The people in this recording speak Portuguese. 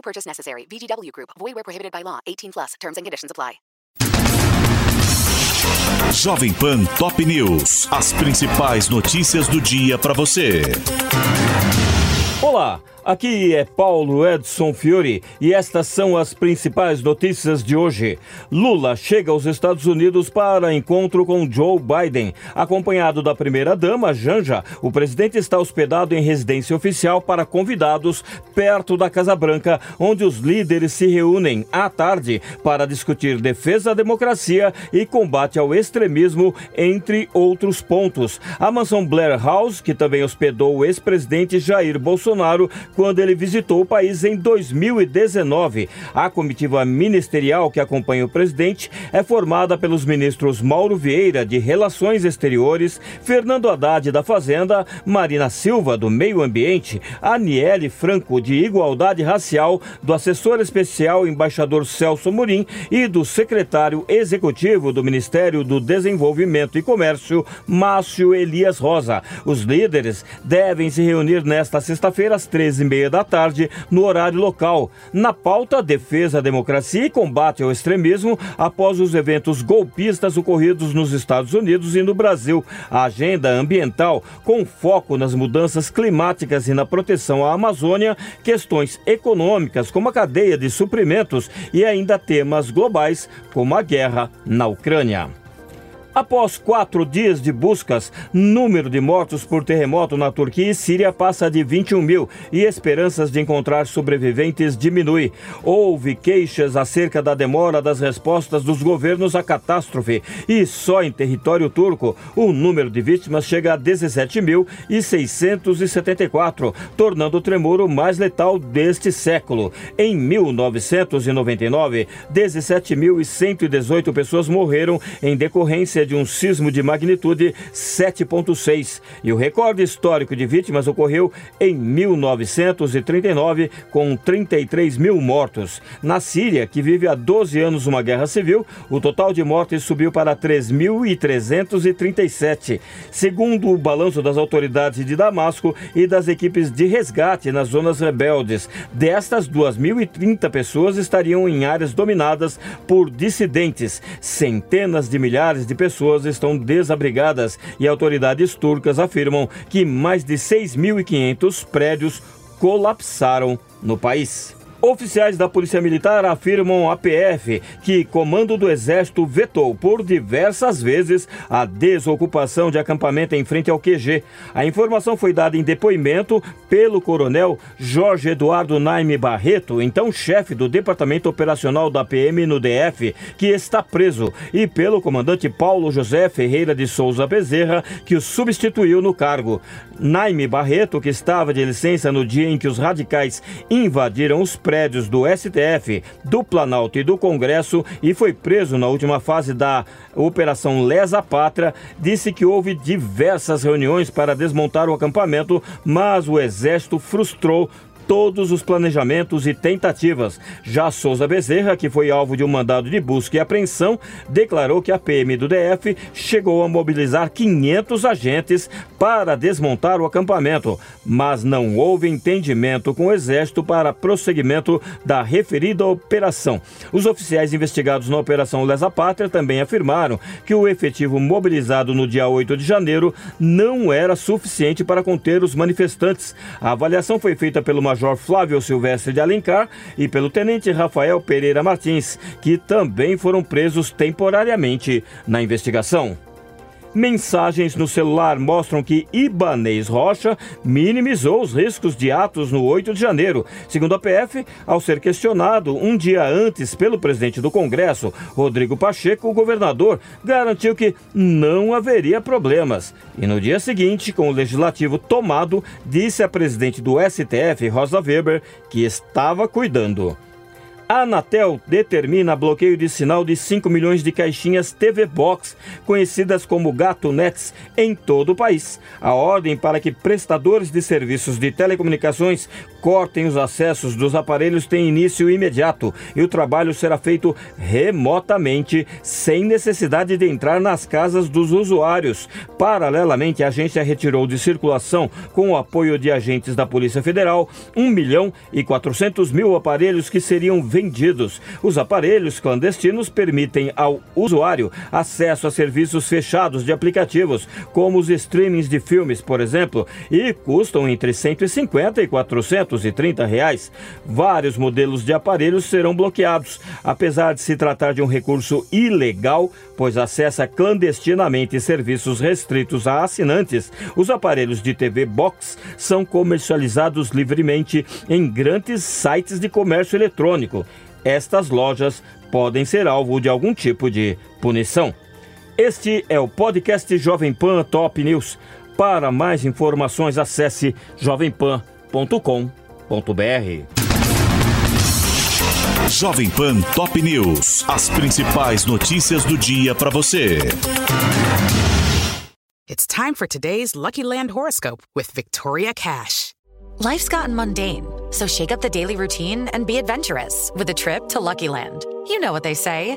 No purchase necessary. VGW Group. Void where prohibited by law. 18 plus. Terms and conditions apply. Jovem Pan Top News. As principais notícias do dia para você. Olá, aqui é Paulo Edson Fiore e estas são as principais notícias de hoje. Lula chega aos Estados Unidos para encontro com Joe Biden. Acompanhado da primeira-dama, Janja, o presidente está hospedado em residência oficial para convidados perto da Casa Branca, onde os líderes se reúnem à tarde para discutir defesa da democracia e combate ao extremismo, entre outros pontos. A mansão Blair House, que também hospedou o ex-presidente Jair Bolsonaro, Bolsonaro quando ele visitou o país em 2019. A comitiva ministerial que acompanha o presidente é formada pelos ministros Mauro Vieira, de Relações Exteriores, Fernando Haddad, da Fazenda, Marina Silva, do Meio Ambiente, Aniele Franco, de Igualdade Racial, do assessor especial embaixador Celso Murim e do secretário executivo do Ministério do Desenvolvimento e Comércio, Márcio Elias Rosa. Os líderes devem se reunir nesta sexta-feira às 13 meia da tarde, no horário local. Na pauta, defesa da democracia e combate ao extremismo após os eventos golpistas ocorridos nos Estados Unidos e no Brasil. A agenda ambiental, com foco nas mudanças climáticas e na proteção à Amazônia, questões econômicas, como a cadeia de suprimentos e ainda temas globais, como a guerra na Ucrânia. Após quatro dias de buscas, número de mortos por terremoto na Turquia e Síria passa de 21 mil e esperanças de encontrar sobreviventes diminui. Houve queixas acerca da demora das respostas dos governos à catástrofe e só em território turco o número de vítimas chega a 17.674, tornando o tremor o mais letal deste século. Em 1999, 17.118 pessoas morreram em decorrência de um sismo de magnitude 7.6 e o recorde histórico de vítimas ocorreu em 1939, com 33 mil mortos. Na Síria, que vive há 12 anos uma guerra civil, o total de mortes subiu para 3.337, segundo o balanço das autoridades de Damasco e das equipes de resgate nas zonas rebeldes. Destas, 2.030 pessoas estariam em áreas dominadas por dissidentes. Centenas de milhares de pessoas pessoas estão desabrigadas e autoridades turcas afirmam que mais de 6.500 prédios colapsaram no país. Oficiais da Polícia Militar afirmam à PF que comando do Exército vetou por diversas vezes a desocupação de acampamento em frente ao QG. A informação foi dada em depoimento pelo coronel Jorge Eduardo Naime Barreto, então chefe do Departamento Operacional da PM no DF, que está preso, e pelo comandante Paulo José Ferreira de Souza Bezerra, que o substituiu no cargo. Naime Barreto, que estava de licença no dia em que os radicais invadiram os prédios do STF, do Planalto e do Congresso e foi preso na última fase da Operação Lesa Pátria, disse que houve diversas reuniões para desmontar o acampamento, mas o Exército frustrou todos os planejamentos e tentativas. Já Souza Bezerra, que foi alvo de um mandado de busca e apreensão, declarou que a PM do DF chegou a mobilizar 500 agentes para desmontar o acampamento, mas não houve entendimento com o Exército para prosseguimento da referida operação. Os oficiais investigados na Operação Lesa Pátria também afirmaram que o efetivo mobilizado no dia 8 de janeiro não era suficiente para conter os manifestantes. A avaliação foi feita pelo Major Major Flávio Silvestre de Alencar e pelo Tenente Rafael Pereira Martins, que também foram presos temporariamente na investigação. Mensagens no celular mostram que Ibanez Rocha minimizou os riscos de atos no 8 de janeiro. Segundo a PF, ao ser questionado um dia antes pelo presidente do Congresso, Rodrigo Pacheco, o governador garantiu que não haveria problemas. E no dia seguinte, com o legislativo tomado, disse a presidente do STF, Rosa Weber, que estava cuidando. A Anatel determina bloqueio de sinal de 5 milhões de caixinhas TV Box, conhecidas como Gato Nets, em todo o país. A ordem para que prestadores de serviços de telecomunicações cortem os acessos dos aparelhos tem início imediato e o trabalho será feito remotamente, sem necessidade de entrar nas casas dos usuários. Paralelamente, a agência retirou de circulação, com o apoio de agentes da Polícia Federal, 1 milhão e 400 mil aparelhos que seriam vendidos. Os aparelhos clandestinos permitem ao usuário acesso a serviços fechados de aplicativos, como os streamings de filmes, por exemplo, e custam entre 150 e 430 reais. Vários modelos de aparelhos serão bloqueados, apesar de se tratar de um recurso ilegal, pois acessa clandestinamente serviços restritos a assinantes. Os aparelhos de TV Box são comercializados livremente em grandes sites de comércio eletrônico estas lojas podem ser alvo de algum tipo de punição. Este é o podcast Jovem Pan Top News. Para mais informações, acesse jovempan.com.br. Jovem Pan Top News. As principais notícias do dia para você. It's time for today's Lucky Land horoscope with Victoria Cash. Life's gotten mundane, so shake up the daily routine and be adventurous with a trip to Lucky Land. You know what they say.